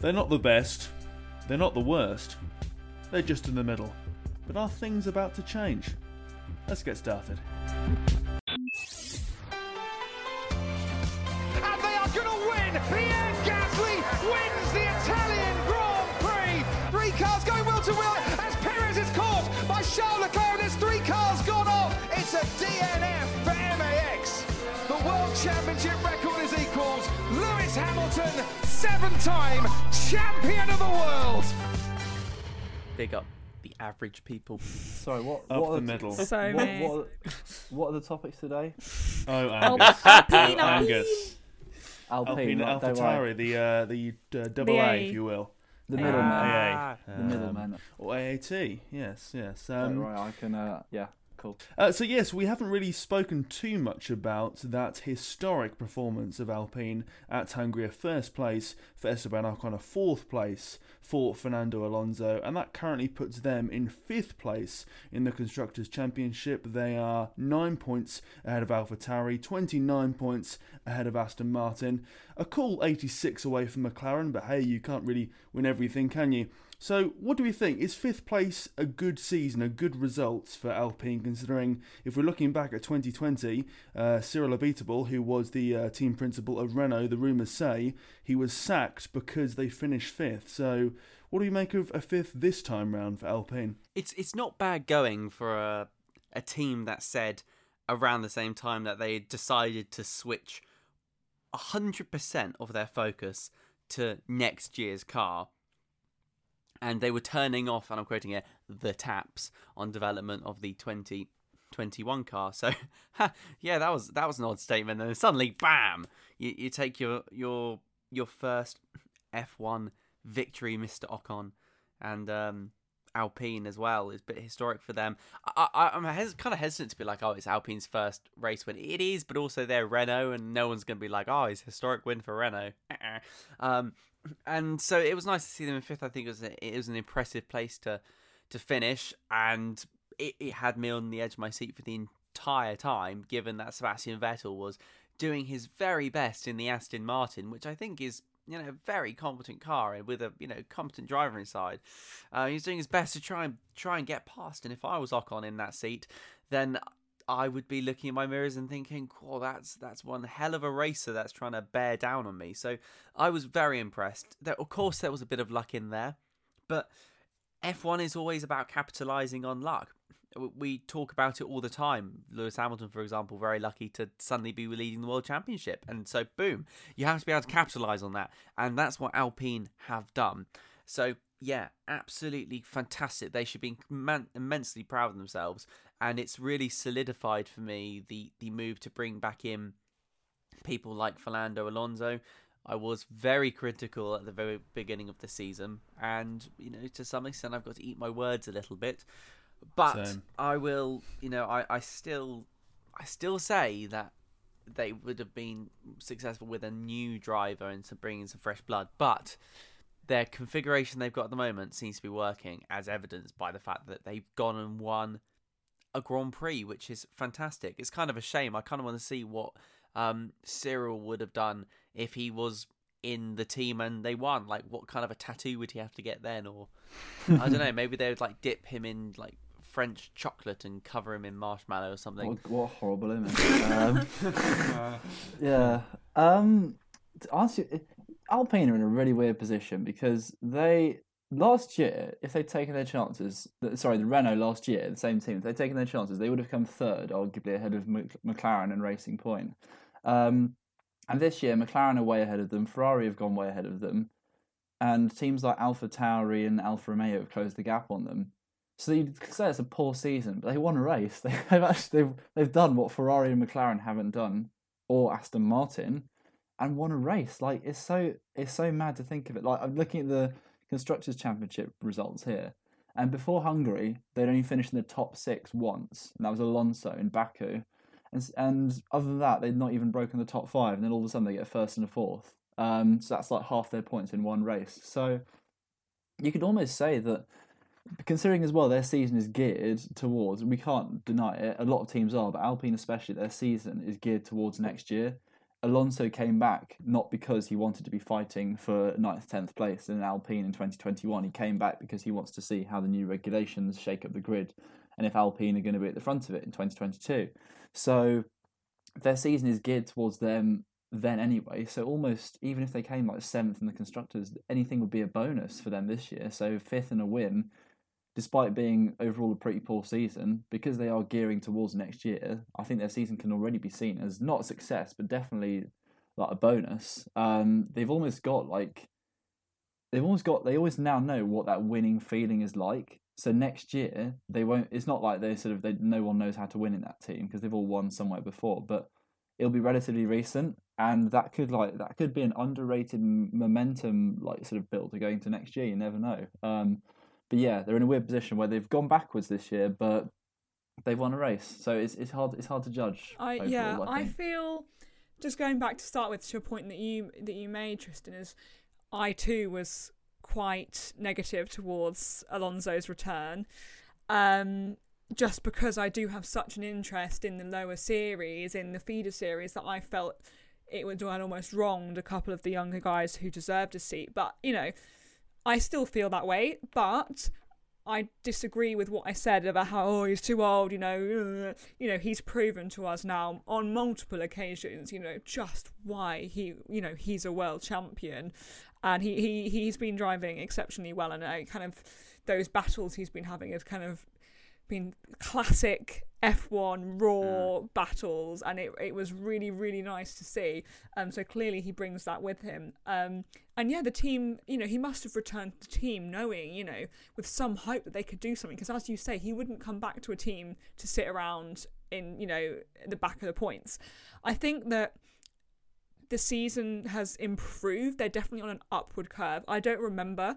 They're not the best, they're not the worst, they're just in the middle. But are things about to change? Let's get started. Seven-time champion of the world. Big up the average people. Sorry, what? Up what the are middle. So what, many. what, are, what are the topics today? Oh, Al- Angus. Alpine, Oh, Angus. Alpine, Alpine right, don't worry. AlphaTauri, the uh, the uh, double The A, A. if you will. the Ah. middleman. AA. the Um, middleman. Or AAT, yes, yes. Don't Um, worry, I can. Uh, yeah, cool. Uh, so yes, we haven't really spoken too much about that historic performance of Alpine at Hungary, first place for Esteban Ocon, a fourth place for Fernando Alonso, and that currently puts them in fifth place in the Constructors' Championship. They are nine points ahead of AlphaTauri, 29 points ahead of Aston Martin, a cool 86 away from McLaren, but hey, you can't really win everything, can you? So, what do we think? Is fifth place a good season, a good result for Alpine, considering if we're looking back at 2020, uh, Cyril Abiteboul, who was the uh, team principal of Renault, the rumours say, he was sacked because they finished fifth. So, what do we make of a fifth this time round for Alpine? It's it's not bad going for a a team that said around the same time that they decided to switch hundred percent of their focus to next year's car. And they were turning off, and I'm quoting here, the taps on development of the 2021 car. So, yeah, that was that was an odd statement. And then suddenly, bam! You, you take your your your first F1 victory, Mr. Ocon, and um, Alpine as well is a bit historic for them. I, I'm hes- kind of hesitant to be like, oh, it's Alpine's first race win. It is, but also they're Renault, and no one's going to be like, oh, it's historic win for Renault. um, and so it was nice to see them in fifth. I think it was a, it was an impressive place to to finish, and it, it had me on the edge of my seat for the entire time, given that Sebastian Vettel was doing his very best in the Aston Martin, which I think is you know a very competent car and with a you know competent driver inside. Uh, he's doing his best to try and try and get past. And if I was Ocon in that seat, then I would be looking at my mirrors and thinking, "Oh, that's that's one hell of a racer that's trying to bear down on me." So I was very impressed. There, of course, there was a bit of luck in there, but F1 is always about capitalizing on luck. We talk about it all the time. Lewis Hamilton, for example, very lucky to suddenly be leading the world championship, and so boom, you have to be able to capitalize on that, and that's what Alpine have done. So yeah, absolutely fantastic. They should be immen- immensely proud of themselves, and it's really solidified for me the the move to bring back in people like Fernando Alonso. I was very critical at the very beginning of the season, and you know, to some extent, I've got to eat my words a little bit. But Same. I will, you know, I, I still, I still say that they would have been successful with a new driver and to bring in some fresh blood. But their configuration they've got at the moment seems to be working, as evidenced by the fact that they've gone and won a Grand Prix, which is fantastic. It's kind of a shame. I kind of want to see what um, Cyril would have done if he was in the team and they won. Like, what kind of a tattoo would he have to get then? Or I don't know. Maybe they would like dip him in like French chocolate and cover him in marshmallow or something. What, what a horrible image. um, yeah. Um, you, Alpine are in a really weird position because they last year, if they'd taken their chances, sorry, the Renault last year, the same team, if they'd taken their chances, they would have come third, arguably ahead of McLaren and Racing Point. Um, and this year, McLaren are way ahead of them. Ferrari have gone way ahead of them, and teams like Alpha Tauri and Alfa Romeo have closed the gap on them. So you'd say it's a poor season, but they won a race. They've actually they've, they've done what Ferrari and McLaren haven't done, or Aston Martin, and won a race. Like it's so it's so mad to think of it. Like I'm looking at the constructors championship results here, and before Hungary, they'd only finished in the top six once, and that was Alonso in Baku. And, and other than that, they'd not even broken the top five, and then all of a sudden they get first and a fourth. Um, so that's like half their points in one race. So you could almost say that considering as well their season is geared towards we can't deny it a lot of teams are but alpine especially their season is geared towards next year Alonso came back not because he wanted to be fighting for 9th, 10th place in Alpine in 2021. He came back because he wants to see how the new regulations shake up the grid and if Alpine are going to be at the front of it in 2022. So their season is geared towards them then anyway. So almost even if they came like seventh in the constructors, anything would be a bonus for them this year. So fifth and a win, despite being overall a pretty poor season, because they are gearing towards next year, I think their season can already be seen as not a success, but definitely like a bonus. Um, they've almost got like they've almost got they always now know what that winning feeling is like. So next year they won't. It's not like they sort of they no one knows how to win in that team because they've all won somewhere before, but it'll be relatively recent and that could like that could be an underrated momentum like sort of build to going to next year you never know um but yeah they're in a weird position where they've gone backwards this year but they've won a race so it's it's hard it's hard to judge I overall, yeah I, I feel just going back to start with to a point that you that you made Tristan is I too was quite negative towards Alonso's return um just because I do have such an interest in the lower series, in the feeder series, that I felt it would almost wronged a couple of the younger guys who deserved a seat. But, you know, I still feel that way, but I disagree with what I said about how oh he's too old, you know, uh, you know he's proven to us now on multiple occasions, you know, just why he, you know, he's a world champion, and he he he's been driving exceptionally well, and I kind of those battles he's been having has kind of been classic F1 raw Mm. battles, and it it was really really nice to see. Um, so clearly he brings that with him. Um, and yeah, the team, you know, he must have returned to the team knowing, you know, with some hope that they could do something. Because as you say, he wouldn't come back to a team to sit around in, you know, the back of the points. I think that the season has improved. They're definitely on an upward curve. I don't remember.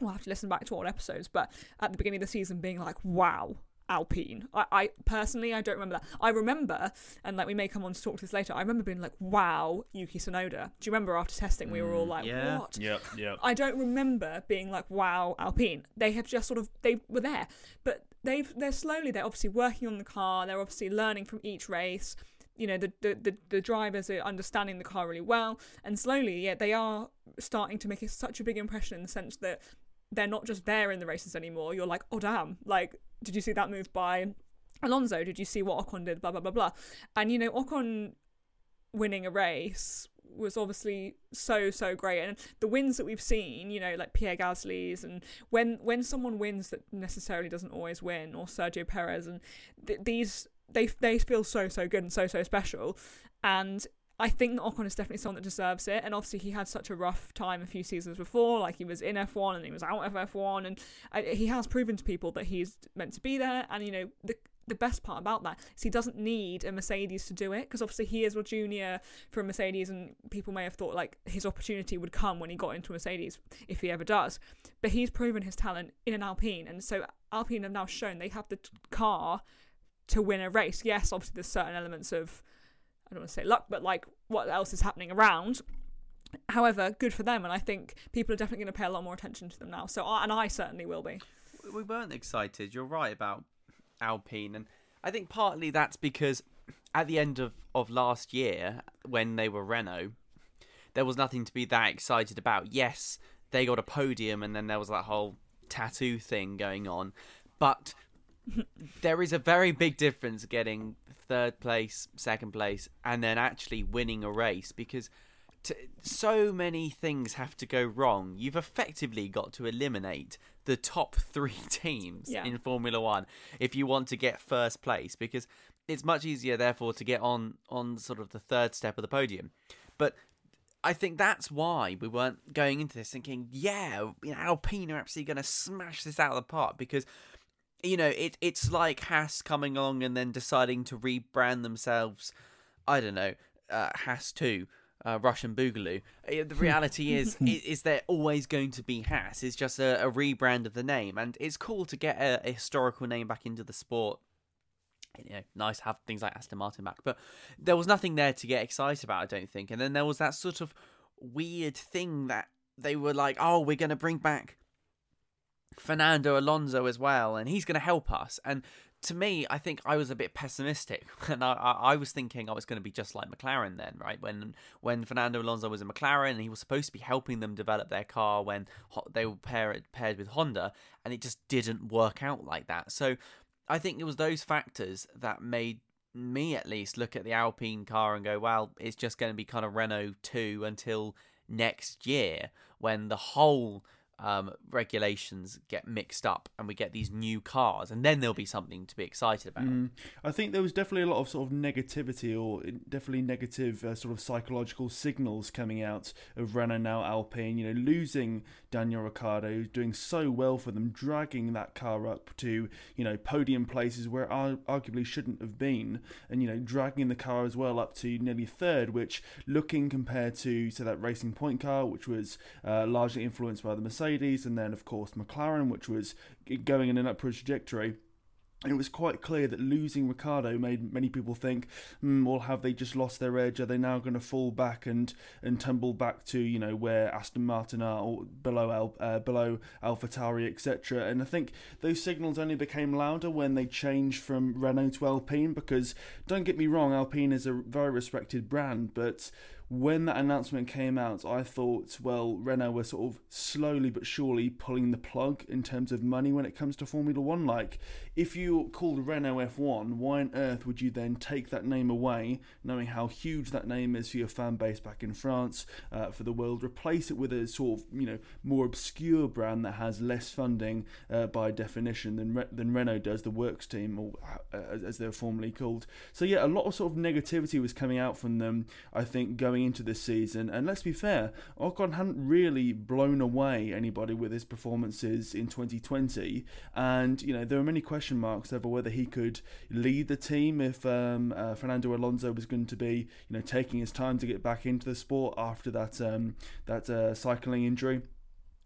We'll have to listen back to all episodes, but at the beginning of the season, being like, "Wow, Alpine." I, I personally, I don't remember that. I remember, and like we may come on to talk to this later. I remember being like, "Wow, Yuki Tsunoda." Do you remember after testing, we were all mm, like, yeah. "What?" Yep, yep. I don't remember being like, "Wow, Alpine." They have just sort of they were there, but they've they're slowly. They're obviously working on the car. They're obviously learning from each race. You know, the the the, the drivers are understanding the car really well, and slowly, yeah, they are starting to make a, such a big impression in the sense that they're not just there in the races anymore. You're like, oh damn, like, did you see that move by Alonso? Did you see what Ocon did? Blah blah blah blah. And you know, Ocon winning a race was obviously so so great and the wins that we've seen you know like Pierre Gasly's and when when someone wins that necessarily doesn't always win or Sergio Perez and th- these they they feel so so good and so so special and I think Ocon is definitely someone that deserves it, and obviously he had such a rough time a few seasons before. Like he was in F1 and he was out of F1, and uh, he has proven to people that he's meant to be there. And you know the the best part about that is he doesn't need a Mercedes to do it because obviously he is a junior for a Mercedes, and people may have thought like his opportunity would come when he got into Mercedes if he ever does. But he's proven his talent in an Alpine, and so Alpine have now shown they have the t- car to win a race. Yes, obviously there's certain elements of I don't want to say luck, but like what else is happening around. However, good for them, and I think people are definitely going to pay a lot more attention to them now. So, uh, and I certainly will be. we weren't excited. You're right about Alpine, and I think partly that's because at the end of, of last year, when they were Renault, there was nothing to be that excited about. Yes, they got a podium, and then there was that whole tattoo thing going on, but there is a very big difference getting third place, second place, and then actually winning a race because t- so many things have to go wrong. You've effectively got to eliminate the top three teams Yeah. in Formula One if you want to get first place because it's much easier, therefore, to get on on sort of the third step of the podium. But I think that's why we weren't going into this thinking, yeah, you know, Alpine are absolutely going to smash this out of the park because you know, it it's like Haas coming along and then deciding to rebrand themselves. I don't know, uh, Haas Two, uh, Russian Boogaloo. Uh, The reality is, is, is they're always going to be Haas. It's just a, a rebrand of the name, and it's cool to get a, a historical name back into the sport. You know, nice to have things like Aston Martin back, but there was nothing there to get excited about. I don't think. And then there was that sort of weird thing that they were like, "Oh, we're going to bring back." Fernando Alonso as well, and he's going to help us. And to me, I think I was a bit pessimistic, and I, I, was thinking I was going to be just like McLaren then, right? When when Fernando Alonso was in McLaren, and he was supposed to be helping them develop their car when they were paired paired with Honda, and it just didn't work out like that. So I think it was those factors that made me at least look at the Alpine car and go, well, it's just going to be kind of Renault 2 until next year when the whole um, regulations get mixed up and we get these new cars, and then there'll be something to be excited about. Mm. I think there was definitely a lot of sort of negativity or definitely negative uh, sort of psychological signals coming out of Renault now Alpine. You know, losing Daniel Ricciardo, doing so well for them, dragging that car up to you know podium places where it arguably shouldn't have been, and you know dragging the car as well up to nearly third, which looking compared to to that Racing Point car, which was uh, largely influenced by the Mercedes Mercedes, and then of course McLaren, which was going in an upward trajectory. It was quite clear that losing Ricciardo made many people think, mm, well, have they just lost their edge? Are they now going to fall back and, and tumble back to you know where Aston Martin are or below Al, uh, below AlphaTauri, etc. And I think those signals only became louder when they changed from Renault to Alpine. Because don't get me wrong, Alpine is a very respected brand, but when that announcement came out, I thought, well, Renault were sort of slowly but surely pulling the plug in terms of money when it comes to Formula One. Like, if you called Renault F1, why on earth would you then take that name away, knowing how huge that name is for your fan base back in France, uh, for the world, replace it with a sort of, you know, more obscure brand that has less funding uh, by definition than, Re- than Renault does, the Works team, or uh, as they're formerly called. So, yeah, a lot of sort of negativity was coming out from them, I think, going going into this season. And let's be fair, Ocon hadn't really blown away anybody with his performances in 2020. And, you know, there were many question marks over whether he could lead the team if um, uh, Fernando Alonso was going to be, you know, taking his time to get back into the sport after that, um, that uh, cycling injury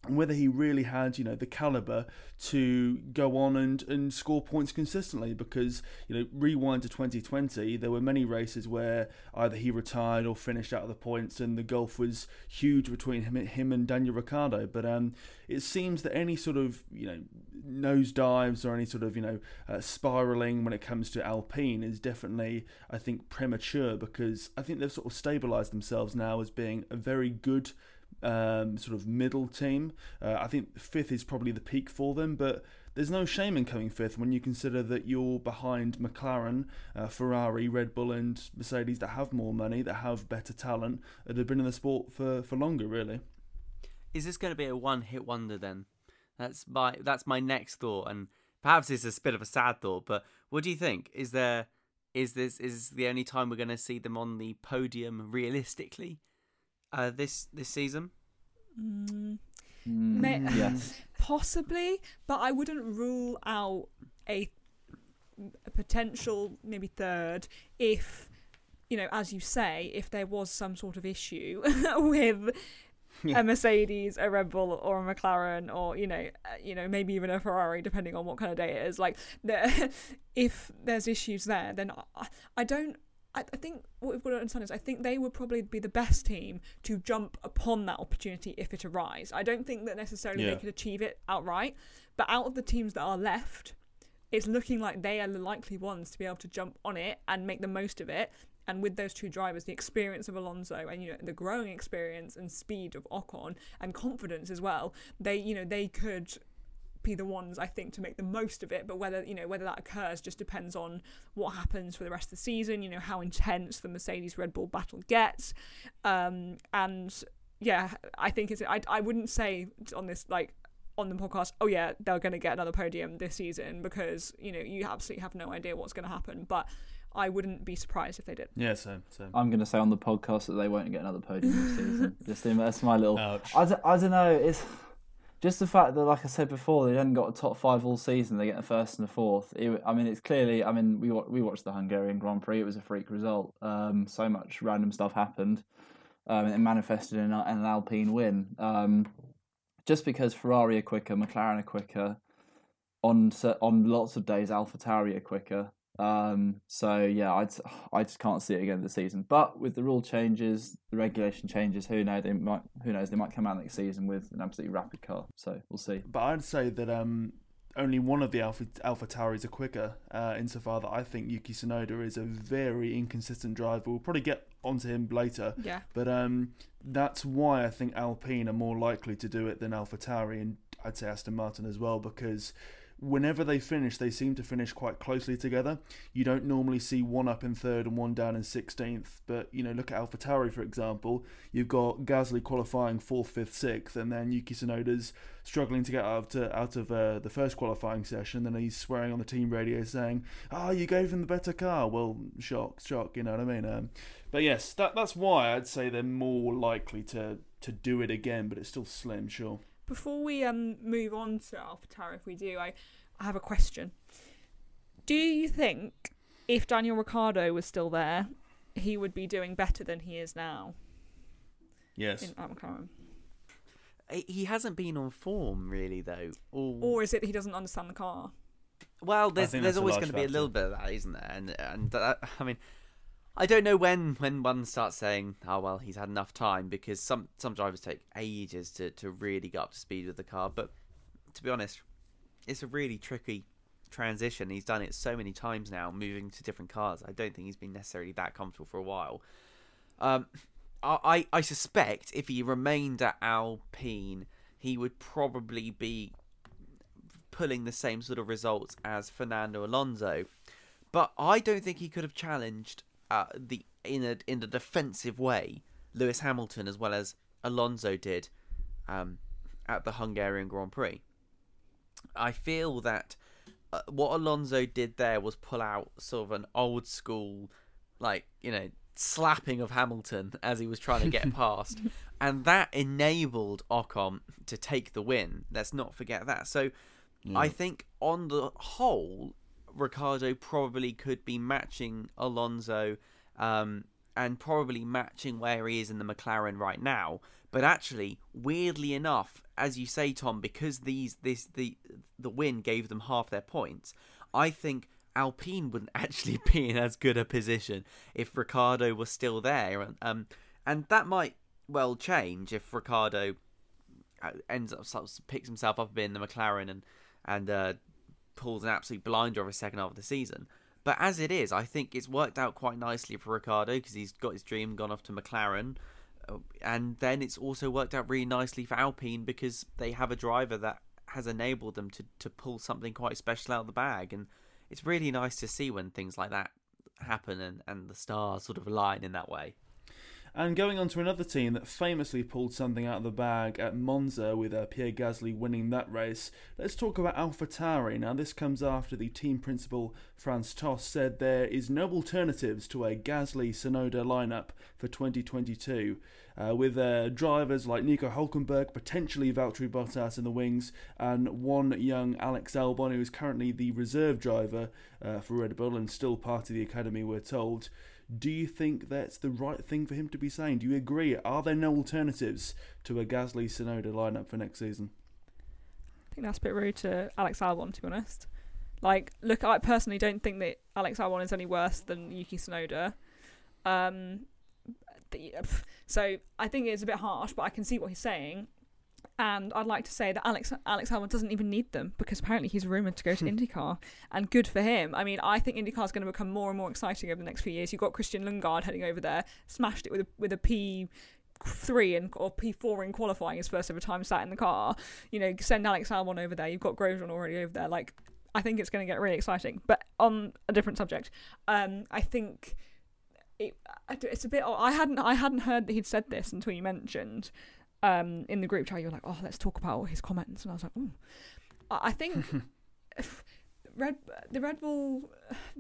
and whether he really had, you know, the caliber to go on and, and score points consistently. Because, you know, rewind to 2020, there were many races where either he retired or finished out of the points, and the gulf was huge between him, him and Daniel Ricciardo. But um, it seems that any sort of, you know, nosedives or any sort of, you know, uh, spiraling when it comes to Alpine is definitely, I think, premature because I think they've sort of stabilised themselves now as being a very good um, sort of middle team. Uh, I think fifth is probably the peak for them, but there's no shame in coming fifth when you consider that you're behind McLaren, uh, Ferrari, Red Bull, and Mercedes that have more money, that have better talent, that have been in the sport for, for longer, really. Is this going to be a one-hit wonder then? That's my that's my next thought, and perhaps it's a bit of a sad thought. But what do you think? Is there is this is the only time we're going to see them on the podium realistically? Uh, this this season? Mm, May- yes. Possibly, but I wouldn't rule out a, a potential maybe third if you know, as you say, if there was some sort of issue with yeah. a Mercedes, a Red Bull, or a McLaren, or you know, uh, you know, maybe even a Ferrari, depending on what kind of day it is. Like, the, if there's issues there, then I, I don't I, I think what we've got to understand is I think they would probably be the best team to jump upon that opportunity if it arises. I don't think that necessarily yeah. they could achieve it outright, but out of the teams that are left, it's looking like they are the likely ones to be able to jump on it and make the most of it. And with those two drivers, the experience of Alonso and you know the growing experience and speed of Ocon and confidence as well, they you know they could be the ones I think to make the most of it. But whether you know whether that occurs just depends on what happens for the rest of the season. You know how intense the Mercedes Red Bull battle gets, um, and yeah, I think it's I I wouldn't say on this like on the podcast, oh yeah, they're going to get another podium this season because you know you absolutely have no idea what's going to happen, but. I wouldn't be surprised if they did. Yeah, same, same. I'm going to say on the podcast that they won't get another podium this season. Just that's my little. Ouch. I, d- I don't know. It's just the fact that, like I said before, they hadn't got a top five all season. They get a first and a fourth. It, I mean, it's clearly. I mean, we we watched the Hungarian Grand Prix. It was a freak result. Um, so much random stuff happened. Um, it manifested in, in an Alpine win. Um, just because Ferrari are quicker, McLaren are quicker. On on lots of days, AlphaTauri are quicker. Um, so yeah, I I just can't see it again this season. But with the rule changes, the regulation changes, who knows? They might who knows? They might come out next season with an absolutely rapid car. So we'll see. But I'd say that um, only one of the Alpha Alpha Tauris are quicker, uh, insofar that I think Yuki Tsunoda is a very inconsistent driver. We'll probably get onto him later, Yeah. but um, that's why I think Alpine are more likely to do it than Alpha Tauri, and I'd say Aston Martin as well, because whenever they finish, they seem to finish quite closely together. You don't normally see one up in third and one down in 16th, but you know, look at Alpha Tauri for example. You've got Gasly qualifying fourth, fifth, sixth, and then Yuki Tsunoda's struggling to get out of to, out of uh, the first qualifying session. Then he's swearing on the team radio saying, "Ah, oh, you gave him the better car." Well, shock, shock. You know what I mean? Um, but yes, that that's why I'd say they're more likely to to do it again, but it's still slim, sure. Before we um move on to AlphaTauri, if we do, I, I have a question. Do you think if Daniel Ricciardo was still there, he would be doing better than he is now Yes. in at McLaren? He- He hasn't been on form really though. Or, Or is it he doesn't understand the car? well, there's there's always going to be a little bit of that, isn't there? And and that, I mean, I don't know when when one starts saying, "Oh well, he's had enough time," because some some drivers take ages to to really get up to speed with the car. But to be honest, it's a really tricky transition. He's done it so many times now, moving to different cars. I don't think he's been necessarily that comfortable for a while. Um, I I suspect if he remained at Alpine, he would probably be pulling the same sort of results as Fernando Alonso. But I don't think he could have challenged uh, the in a in a defensive way Lewis Hamilton as well as Alonso did um, at the Hungarian Grand Prix. I feel that uh, what Alonso did there was pull out sort of an old school, like you know, slapping of Hamilton as he was trying to get past, and that enabled Ocon to take the win. Let's not forget that. So, I think on the whole, Ricciardo probably could be matching Alonso, um, and probably matching where he is in the McLaren right now. But actually, weirdly enough, as you say, Tom, because these this the the win gave them half their points, I think Alpine wouldn't actually be in as good a position if Ricciardo was still there. Um, and that might well change if Ricciardo uh, ends up picks himself up a bit in the McLaren and and uh, pulls an absolute blinder of a second half of the season. But as it is, I think it's worked out quite nicely for Ricciardo because he's got his dream, gone off to McLaren, uh, and then it's also worked out really nicely for Alpine because they have a driver that has enabled them to to pull something quite special out of the bag, and it's really nice to see when things like that happen and and the stars sort of align in that way. And going on to another team that famously pulled something out of the bag at Monza with uh, Pierre Gasly winning that race, let's talk about AlphaTauri. Now, this comes after the team principal Franz Tost said there is no alternatives to a Gasly Tsunoda lineup for 2022, uh, with uh, drivers like Nico Hulkenberg, potentially Valtteri Bottas in the wings, and one young Alex Albon, who is currently the reserve driver uh, for Red Bull and still part of the academy, we're told. Do you think that's the right thing for him to be saying? Do you agree? Are there no alternatives to a Gasly Tsunoda lineup for next season? I think that's a bit rude to Alex Albon, to be honest. Like, look, I personally don't think that Alex Albon is any worse than Yuki Tsunoda. Um, so I think it's a bit harsh, but I can see what he's saying. And I'd like to say that Alex Alex Albon doesn't even need them because apparently he's rumored to go to IndyCar, and good for him. I mean, I think IndyCar is going to become more and more exciting over the next few years. You've got Christian Lundgaard heading over there, smashed it with a, with a P three and or P four in qualifying his first ever time sat in the car. You know, send Alex Albon over there. You've got Grosjean already over there. Like, I think it's going to get really exciting. But on a different subject, um, I think it, it's a bit. I hadn't I hadn't heard that he'd said this until you mentioned um, in the group chat. You were like, "Oh, let's talk about his comments," and I was like, "Oh, I think." Red the Red Bull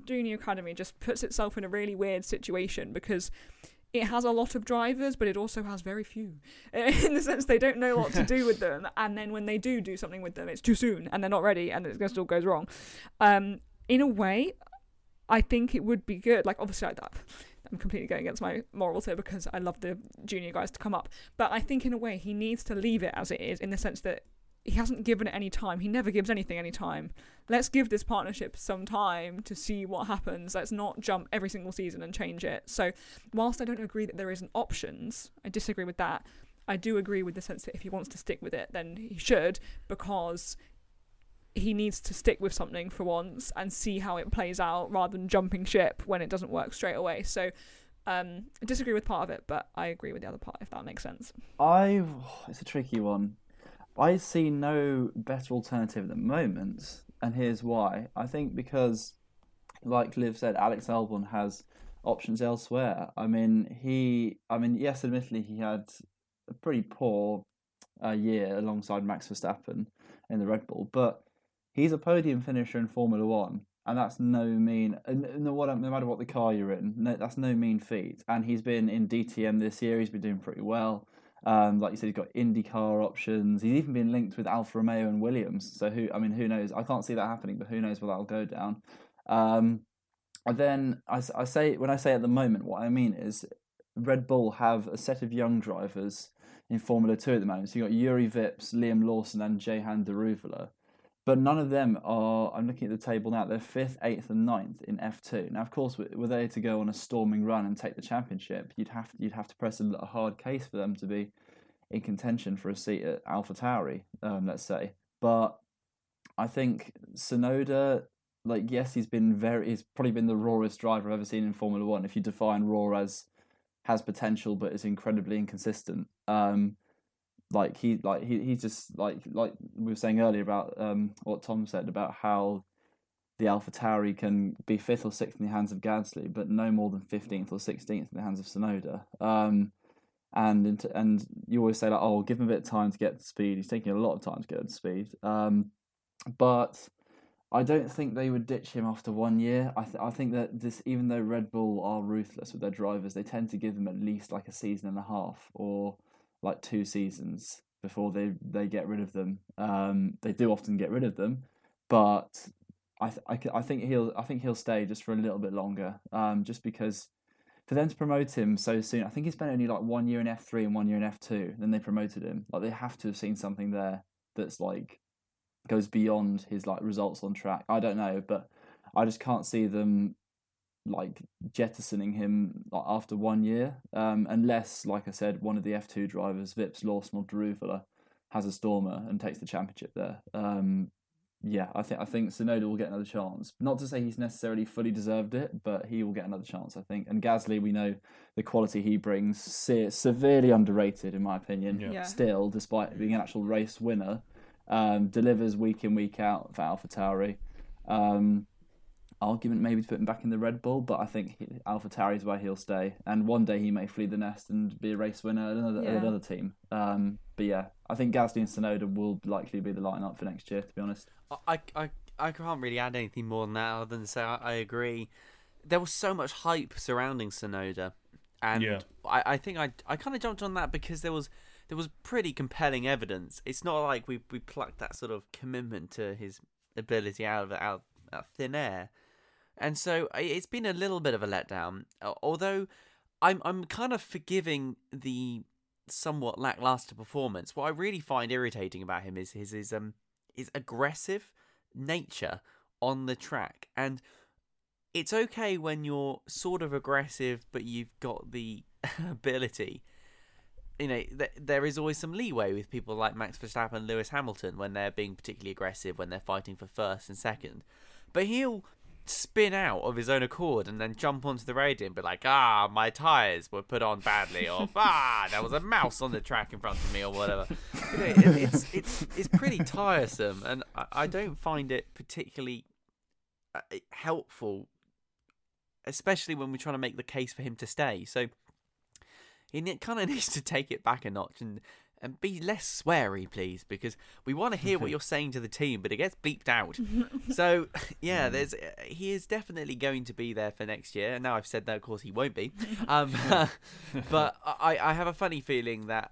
Junior Academy just puts itself in a really weird situation because it has a lot of drivers, but it also has very few. In the sense they don't know what to do with them, and then when they do do something with them, it's too soon, and they're not ready, and it still goes wrong. Um, in a way, I think it would be good. Like obviously, I, I'm completely going against my morals here because I love the junior guys to come up, but I think in a way he needs to leave it as it is, in the sense that he hasn't given it any time. He never gives anything any time. Let's give this partnership some time to see what happens. Let's not jump every single season and change it. So, whilst I don't agree that there isn't options, I disagree with that. I do agree with the sense that if he wants to stick with it, then he should, because he needs to stick with something for once and see how it plays out rather than jumping ship when it doesn't work straight away. So um, I disagree with part of it, but I agree with the other part if that makes sense. I it's a tricky one. I see no better alternative at the moment, and here's why. I think because, like Liv said, Alex Albon has options elsewhere. I mean, he. I mean, yes, admittedly, he had a pretty poor uh, year alongside Max Verstappen in the Red Bull, but he's a podium finisher in Formula One, and that's no mean. No, no matter what the car you're in, no, that's no mean feat. And he's been in DTM this year. He's been doing pretty well. Um, like you said, he's got IndyCar options. He's even been linked with Alfa Romeo and Williams. So who? I mean, who knows? I can't see that happening, but who knows where that'll go down. Um, and then I, I say when I say at the moment, what I mean is Red Bull have a set of young drivers in Formula Two at the moment. So you have got Jüri Vips, Liam Lawson, and Jehan Daruvala but none of them are. I'm looking at the table now. They're fifth, eighth, and ninth in F2. Now, of course, were they to go on a storming run and take the championship, you'd have to, you'd have to press a, a hard case for them to be in contention for a seat at AlphaTauri, um, let's say. But I think Tsunoda, like yes, he's been very. He's probably been the rawest driver I've ever seen in Formula One. If you define raw as has potential but is incredibly inconsistent. Um, like he like he he's just like like we were saying earlier about um what Tom said about how the Alpha Tauri can be fifth or sixth in the hands of Gasly, but no more than fifteenth or sixteenth in the hands of Tsunoda. Um, and and you always say like, oh, give him a bit of time to get to speed. He's taking a lot of time to get to speed. Um, but I don't think they would ditch him after one year. I th- I think that this, even though Red Bull are ruthless with their drivers, they tend to give them at least like a season and a half or like two seasons before they they get rid of them. Um, they do often get rid of them, but I, th- I, I think he'll I think he'll stay just for a little bit longer. Um, just because for them to promote him so soon, I think he spent only like one year in F three and one year in F two. Then they promoted him. Like they have to have seen something there that's like goes beyond his like results on track. I don't know, but I just can't see them like jettisoning him like, after one year, um, unless, like I said, one of the F two drivers, Vips, Lawson, or Daruvala, has a stormer and takes the championship there. Um, yeah, I think I think Tsunoda will get another chance. Not to say he's necessarily fully deserved it, but he will get another chance. I think. And Gasly, we know the quality he brings, se- severely underrated in my opinion. Yeah. Yeah. Still, despite being an actual race winner, um, delivers week in week out for AlphaTauri. Um, argument maybe to put him back in the Red Bull, but I think he, AlphaTauri is where he'll stay, and one day he may flee the nest and be a race winner at another, at another team. Um, but yeah, I think Gasly and Tsunoda will likely be the lineup for next year. To be honest, I, I, I can't really add anything more than that other than say I, I agree. There was so much hype surrounding Tsunoda, and Yeah. I, I think I, I kind of jumped on that because there was there was pretty compelling evidence. It's not like we we plucked that sort of commitment to his ability out of out, out of thin air, and so it's been a little bit of a letdown. Although I'm I'm kind of forgiving the somewhat lackluster performance. What I really find irritating about him is his his um his aggressive nature on the track and it's okay when you're sort of aggressive but you've got the ability you know th- there is always some leeway with people like Max Verstappen and Lewis Hamilton when they're being particularly aggressive when they're fighting for first and second but he'll spin out of his own accord and then jump onto the radio and be like ah my tires were put on badly or ah there was a mouse on the track in front of me or whatever you know, it, it's it's it's pretty tiresome, and I, I don't find it particularly uh, helpful, especially when we're trying to make the case for him to stay. So he kind of needs to take it back a notch and and be less sweary, please, because we want to hear what you're saying to the team, but it gets bleeped out. so yeah, there's he is definitely going to be there for next year. And now I've said that, of course, he won't be. Um, but I, I have a funny feeling that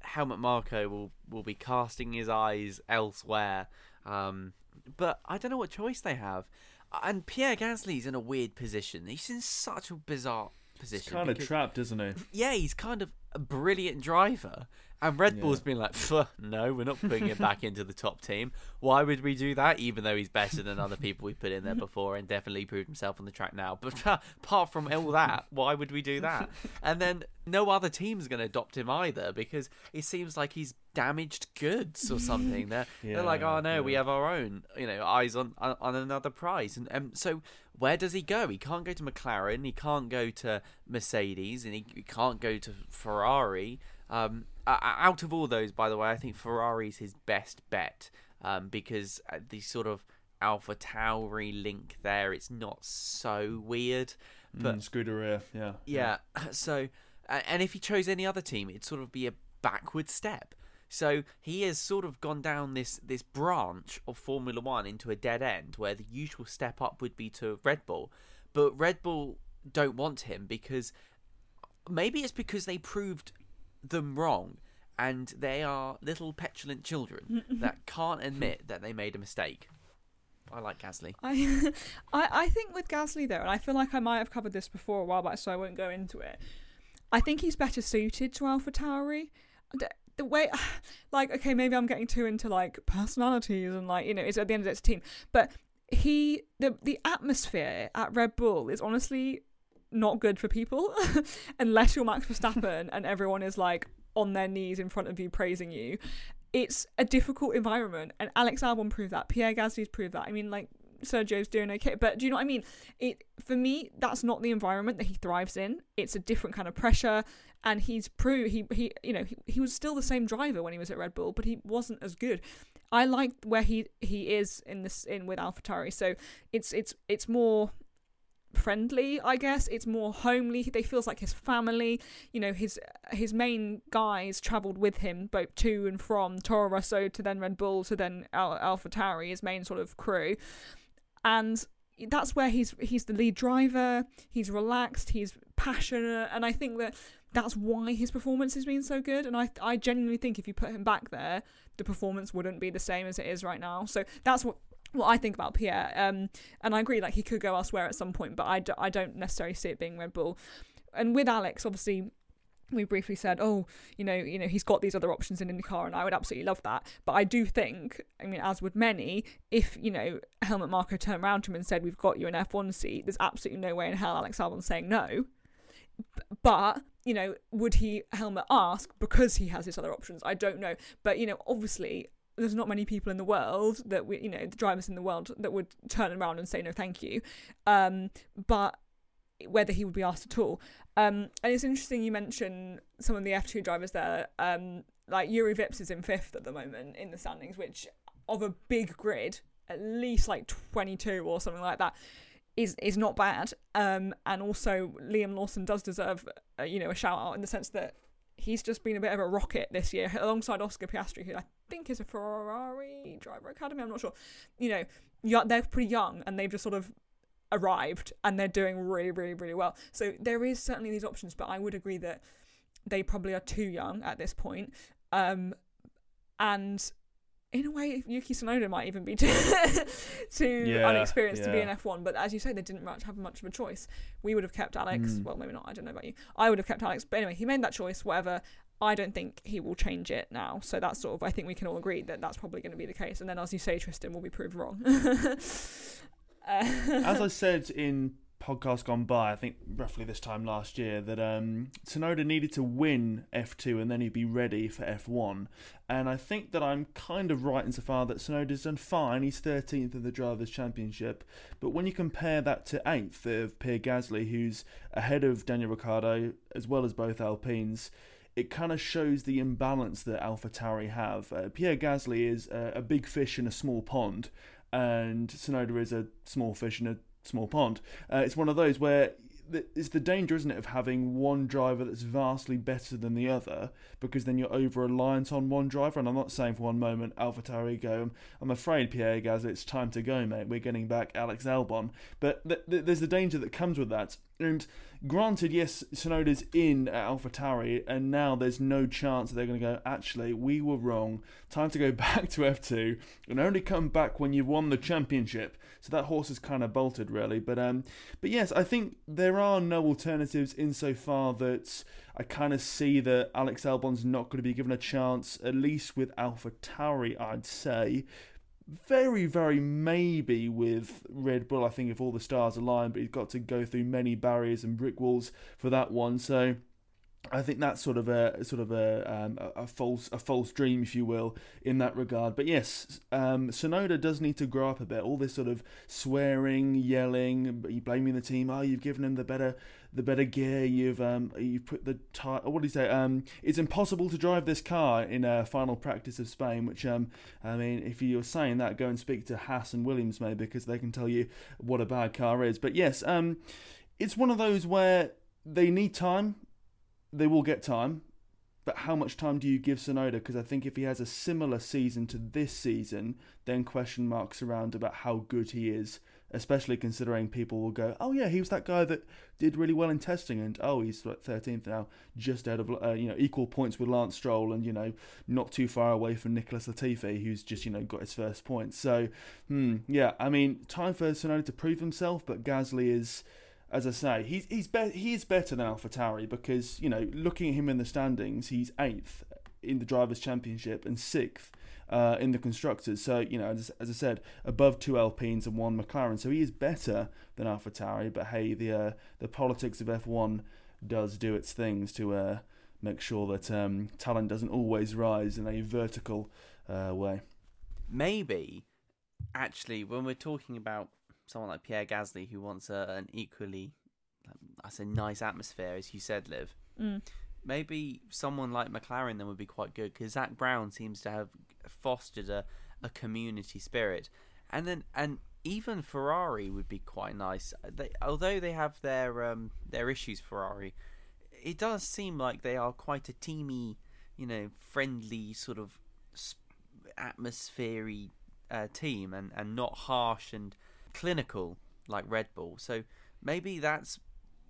Helmut Marko will will be casting his eyes elsewhere. Um, but I don't know what choice they have. And Pierre Gasly's in a weird position. He's in such a bizarre position. He's kind of trapped, isn't he? yeah, he's kind of a brilliant driver, And Red Bull's been like, no, we're not putting him back into the top team. Why would we do that? Even though he's better than other people we put in there before and definitely proved himself on the track now. But apart from all that, why would we do that? And then no other team's going to adopt him either because it seems like he's damaged goods or something. They're, they're like, oh no, we have our own, you know, eyes on on on another prize. And um, so where does he go? He can't go to McLaren. He can't go to Mercedes, and he, he can't go to Ferrari. Um, out of all those, by the way, I think Ferrari's his best bet um, because uh, the sort of Alpha Tauri link there, it's not so weird. But Mm, Scuderia, yeah. yeah. So, and if he chose any other team, it'd sort of be a backward step. So he has sort of gone down this this branch of Formula One into a dead end, where the usual step up would be to Red Bull, but Red Bull don't want him because maybe it's because they proved them wrong, and they are little petulant children that can't admit that they made a mistake. I like Gasly. I, I I think with Gasly though, and I feel like I might have covered this before a while back, so I won't go into it. I think he's better suited to Alpha Tauri. The, way, like, okay, maybe I'm getting too into like personalities and like you know, it's at the end of it's a team, but he the the atmosphere at Red Bull is honestly not good for people unless you're Max Verstappen and everyone is like on their knees in front of you praising you. It's a difficult environment, and Alex Albon proved that. Pierre Gasly's proved that. I mean, like Sergio's doing okay, but do you know what I mean? It for me, that's not the environment that he thrives in. It's a different kind of pressure, and he's proved he he you know he, he was still the same driver when he was at Red Bull, but he wasn't as good. I like where he he is in this in with AlphaTauri, so it's it's it's more friendly i guess it's more homely they feels like his family you know his his main guys traveled with him both to and from toro rosso to then red bull to then Al- alpha tauri his main sort of crew and that's where he's he's the lead driver he's relaxed he's passionate and i think that that's why his performance has been so good and i i genuinely think if you put him back there the performance wouldn't be the same as it is right now so that's what what I think about Pierre. Um, and I agree, like he could go elsewhere at some point, but I, d- I don't necessarily see it being Red Bull. And with Alex, obviously, we briefly said, oh, you know, you know, he's got these other options in IndyCar, and I would absolutely love that. But I do think, I mean, as would many, if you know Helmut Marko turned around to him and said, "We've got you an F1 seat," there's absolutely no way in hell Alex Albon's saying no. But you know, would he Helmut ask because he has his other options? I don't know. But you know, obviously, there's not many people in the world that we, you know, the drivers in the world that would turn around and say no, thank you. Um, but whether he would be asked at all. Um, and it's interesting you mention some of the F2 drivers there. Um, like Jüri Vips is in fifth at the moment in the standings, which of a big grid, at least like 22 or something like that, is is not bad. Um, and also Liam Lawson does deserve, uh, you know, a shout out in the sense that he's just been a bit of a rocket this year alongside Oscar Piastri, who I think is a Ferrari driver academy. I'm not sure. You know, they're pretty young and they've just sort of arrived and they're doing really, really, really well. So there is certainly these options, but I would agree that they probably are too young at this point. Um, and in a way, Yuki Tsunoda might even be too, too Yeah, unexperienced to be yeah. an F1. But as you say, they didn't much have much of a choice. We would have kept Alex. Mm. Well, maybe not. I don't know about you. I would have kept Alex. But anyway, he made that choice. Whatever. I don't think he will change it now. So that's sort of. I think we can all agree that that's probably going to be the case. And then, as you say, Tristan will be proved wrong. uh, As I said in podcast gone by, I think roughly this time last year, that um, Tsunoda needed to win F2 and then he'd be ready for F1. And I think that I'm kind of right insofar that Tsunoda's done fine. He's 13th in the Drivers' Championship. But when you compare that to 8th of Pierre Gasly, who's ahead of Daniel Ricciardo, as well as both Alpines, it kind of shows the imbalance that AlphaTauri have. Uh, Pierre Gasly is a, a big fish in a small pond, and Tsunoda is a small fish in a small pond. Uh, it's one of those where it's the danger, isn't it, of having one driver that's vastly better than the other, because then you're over reliant on one driver. And I'm not saying for one moment AlphaTauri go. I'm afraid Pierre Gasly, it's time to go, mate. We're getting back Alex Albon. But th- th- there's the danger that comes with that. And granted, yes, Tsunoda's in at AlphaTauri, and now there's no chance that they're going to go, actually, we were wrong. Time to go back to F2 and only come back when you've won the championship. So that horse is kind of bolted, really. But um, but yes, I think there are no alternatives insofar that I kind of see that Alex Albon's not going to be given a chance, at least with AlphaTauri, I'd say very, very maybe with Red Bull. I think if all the stars align, but he's got to go through many barriers and brick walls for that one. So I think that's sort of a sort of a um, a false a false dream, if you will, in that regard. But yes, um, Tsunoda does need to grow up a bit. All this sort of swearing, yelling, blaming the team. Oh, you've given him the better the better gear. You've um you've put the tire. What do you say? Um, it's impossible to drive this car in a final practice of Spain. Which um, I mean, if you're saying that, go and speak to Haas and Williams maybe because they can tell you what a bad car is. But yes, um, it's one of those where they need time. They will get time. But how much time do you give Tsunoda? Because I think if he has a similar season to this season, then question marks around about how good he is especially considering people will go, "Oh yeah, he was that guy that did really well in testing," and oh, he's like 13th now, just out of uh, you know equal points with Lance Stroll, and you know not too far away from Nicholas Latifi, who's just you know got his first point. So, hmm, yeah, I mean, time for Tsunoda to prove himself, but Gasly is. As I say, he's he's be- he is better than AlphaTauri because you know looking at him in the standings, he's eighth in the drivers' championship and sixth uh, in the constructors. So you know, as, as, I said, above two Alpines and one McLaren. So he is better than AlphaTauri. But hey, the uh, the politics of F1 does do its things to uh, make sure that um, talent doesn't always rise in a vertical uh, way. Maybe, actually, when we're talking about someone like Pierre Gasly who wants a, an equally, I say, nice atmosphere, as you said, Liv. Mm maybe someone like McLaren then would be quite good because Zak Brown seems to have fostered a, a community spirit, and then and even Ferrari would be quite nice. They, although they have their um, their issues, Ferrari, it does seem like they are quite a teamy, you know, friendly sort of atmosphere uh, team, and and not harsh and clinical like Red Bull. So maybe that's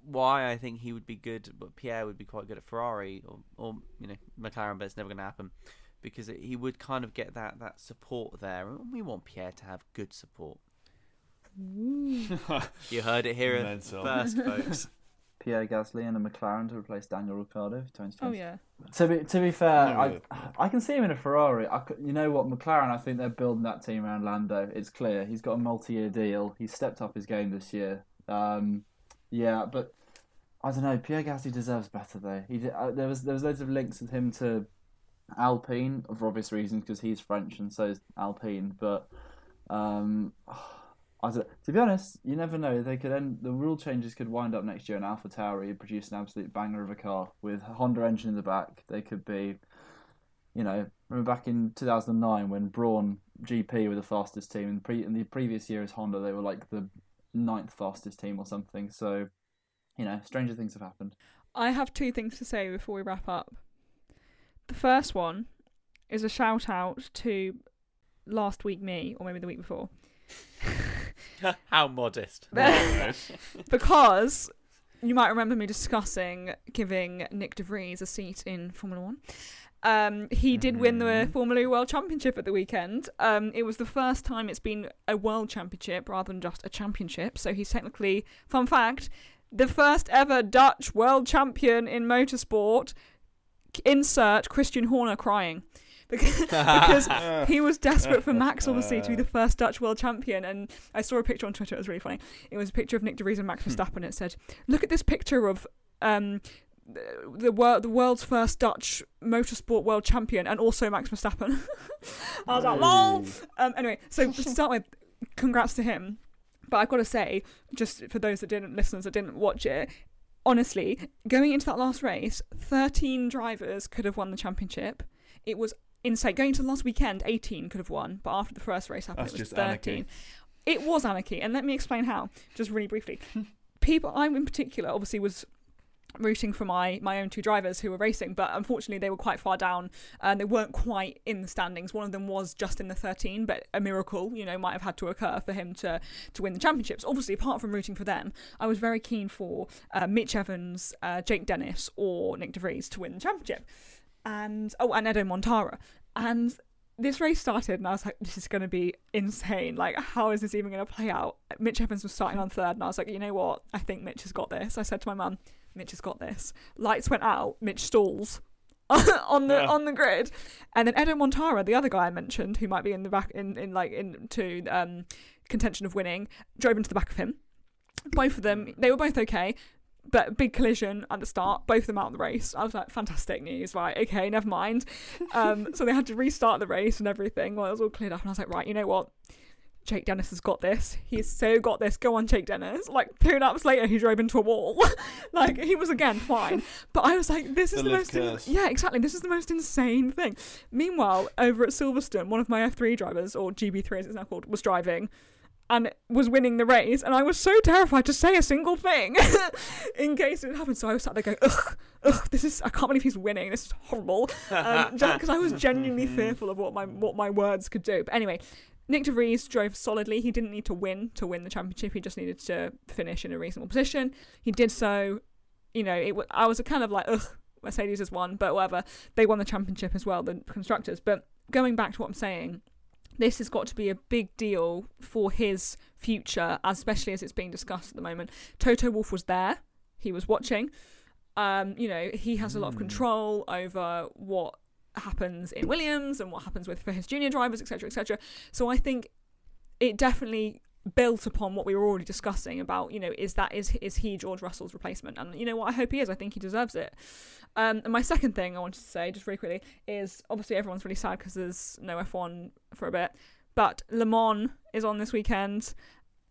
why I think he would be good, but Pierre would be quite good at Ferrari or, or you know McLaren, but it's never going to happen because it, he would kind of get that that support there, and we want Pierre to have good support. you heard it here first, folks. Pierre Gasly and a McLaren to replace Daniel Ricciardo. Oh yeah. To be to be fair, no, I I can see him in a Ferrari. I you know what, McLaren. I think they're building that team around Lando. It's clear he's got a multi-year deal. He's stepped up his game this year. Um, yeah, but I don't know. Pierre Gasly deserves better though. He did, uh, there was there was loads of links with him to Alpine for obvious reasons because he's French and so is Alpine. But um, I don't, to be honest, you never know. They could end the rule changes could wind up next year, in and AlphaTauri produce an absolute banger of a car with a Honda engine in the back. They could be, you know, remember back in 2009 when Brawn GP were the fastest team, and pre- in the previous year as Honda they were like the ninth fastest team or something. So you know, stranger things have happened. I have two things to say before we wrap up. The first one is a shout out to last week me, or maybe the week before. How modest. because you might remember me discussing giving Nyck de Vries a seat in Formula One. Um, he did win the mm-hmm. Formula World Championship at the weekend. Um, it was the first time it's been a World Championship rather than just a championship. So he's technically, fun fact, the first ever Dutch world champion in motorsport. Insert Christian Horner crying. Because, because he was desperate for Max, obviously, to be the first Dutch world champion. And I saw a picture on Twitter, it was really funny. It was a picture of Nyck de Vries and Max hmm. Verstappen. It said, Look at this picture of um, the world the world's first Dutch motorsport world champion and also Max Verstappen. I was like, lol. Um, anyway, so to start with, congrats to him. But I've got to say, just for those that didn't, listeners that didn't watch it, honestly, going into that last race, 13 drivers could have won the championship. It was insane. Going to the last weekend, 18 could have won, but after the first race happened, That's it was 13. Anarchy. It was anarchy, and let me explain how, just really briefly. People, I in particular, obviously was rooting for my my own two drivers who were racing but unfortunately they were quite far down and they weren't quite in the standings one of them was just in the 13 but a miracle you know might have had to occur for him to to win the championships obviously apart from rooting for them i was very keen for uh, mitch evans uh, jake dennis or nyck de vries to win the championship and oh and edo mortara and this race started and I was like, this is going to be insane. Like, how is this even going to play out? Mitch Evans was starting on third, and I was like, you know what? I think Mitch has got this. I said to my mum, Mitch has got this. Lights went out. Mitch stalls on the Yeah. on the grid, and then Edo Mortara, the other guy I mentioned, who might be in the back in in like into um contention of winning, drove into the back of him. Both of them, they were both okay. But big collision at the start, both of them out of the race. I was like, fantastic news, right? Okay, never mind. Um, so they had to restart the race and everything. Well, it was all cleared up, and I was like, right, you know what? Jake Dennis has got this. He's so got this. Go on, Jake Dennis. Like two laps later, he drove into a wall. like he was again fine, but I was like, this is The the, most. curse. yeah, exactly. This is the most insane thing. Meanwhile, over at Silverstone, one of my F3 drivers or GB3 as it's now called was driving. And was winning the race, and I was so terrified to say a single thing in case it happened. So I was sat there going, "Ugh, ugh, this is I can't believe he's winning. This is horrible." Um, because I was genuinely fearful of what my what my words could do. But anyway, Nyck De Vries drove solidly. He didn't need to win to win the championship. He just needed to finish in a reasonable position. He did so. You know, it. I was kind of like, ugh, Mercedes has won, but whatever. They won the championship as well, the constructors. But going back to what I'm saying, this has got to be a big deal for his future, especially as it's being discussed at the moment. Toto Wolff was there. He was watching. Um, you know, he has a lot of control over what happens in Williams and what happens with for his junior drivers, etc., etc. So I think it definitely built upon what we were already discussing about, you know, is that is is he George Russell's replacement? And you know what, I hope he is. I think he deserves it. Um, and my second thing I wanted to say, just really quickly, is obviously everyone's really sad because there's no F1 for a bit, but Le Mans is on this weekend.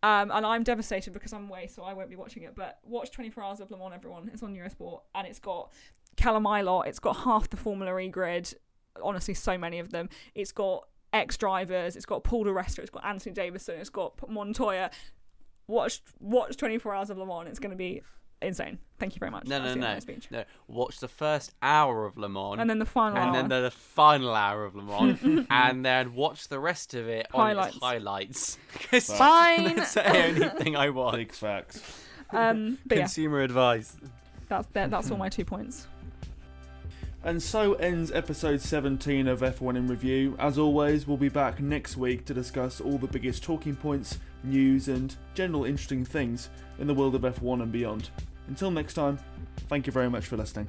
Um, and I'm devastated because I'm away, so I won't be watching it. But watch 24 Hours of Le Mans, everyone. It's on Eurosport, and it's got Callum Ilott. It's got half the Formula E grid. Honestly, so many of them. It's got ex drivers. It's got Paul di Resta. It's got Anthony Davidson. It's got Montoya. Watch watch 24 Hours of Le Mans. It's going to be insane. Thank you very much. No, That's no, the end of no, speech. no. Watch the first hour of Le Mans, And then the final and hour. then the final hour of Le Mans, and then watch the rest of it on Highlights. its Fine. That's the only thing I want. Big facts. um, but yeah, Consumer advice. that's that, that's all my two points. And so ends episode 17 of F1 in Review. As always, we'll be back next week to discuss all the biggest talking points, news, and general interesting things in the world of F1 and beyond. Until next time, thank you very much for listening.